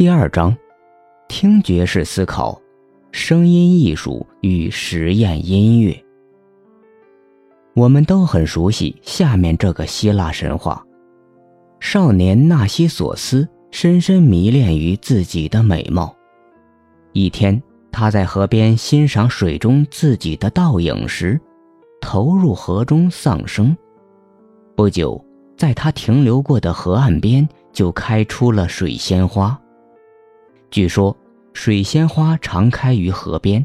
第二章，听觉式思考，声音艺术与实验音乐。我们都很熟悉下面这个希腊神话：少年纳西索斯深深迷恋于自己的美貌。一天，他在河边欣赏水中自己的倒影时，投入河中丧生。不久，在他停留过的河岸边就开出了水仙花。据说，水仙花常开于河边，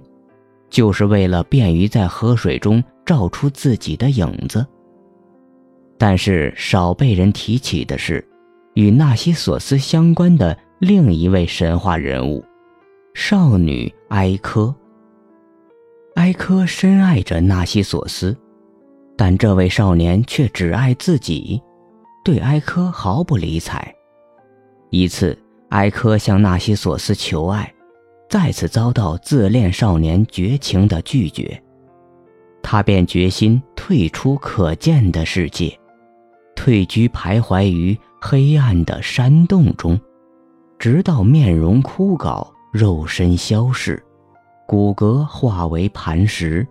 就是为了便于在河水中照出自己的影子。但是少被人提起的是，与纳西索斯相关的另一位神话人物——少女埃科。埃科深爱着纳西索斯，但这位少年却只爱自己，对埃科毫不理睬。一次。埃科向纳西索斯求爱，再次遭到自恋少年绝情的拒绝，他便决心退出可见的世界，退居徘徊于黑暗的山洞中，直到面容枯槁，肉身消逝，骨骼化为磐石。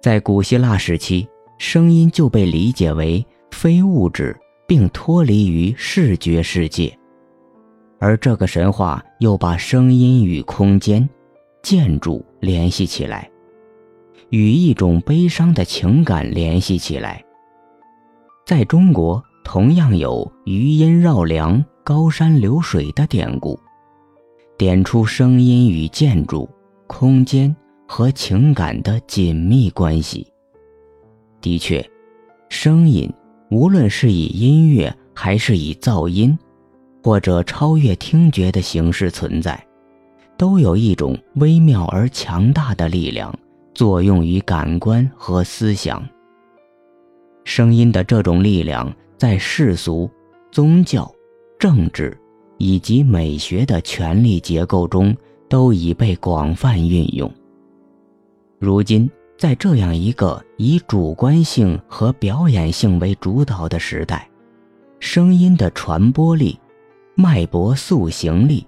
在古希腊时期，声音就被理解为非物质，并脱离于视觉世界。而这个神话又把声音与空间、建筑联系起来，与一种悲伤的情感联系起来。在中国，同样有“余音绕梁，高山流水”的典故，点出声音与建筑、空间和情感的紧密关系。的确，声音无论是以音乐还是以噪音。或者超越听觉的形式存在，都有一种微妙而强大的力量作用于感官和思想。声音的这种力量在世俗、宗教、政治以及美学的权力结构中都已被广泛运用。如今，在这样一个以主观性和表演性为主导的时代，声音的传播力。脉搏塑形力，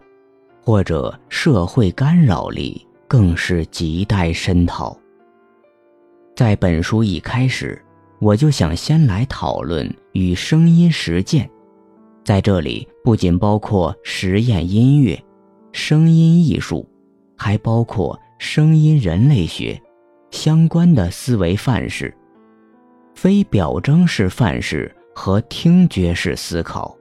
或者社会干扰力，更是亟待深讨。在本书一开始，我就想先来讨论与声音实践，在这里不仅包括实验音乐、声音艺术，还包括声音人类学相关的思维范式、非表征式范式和听觉式思考。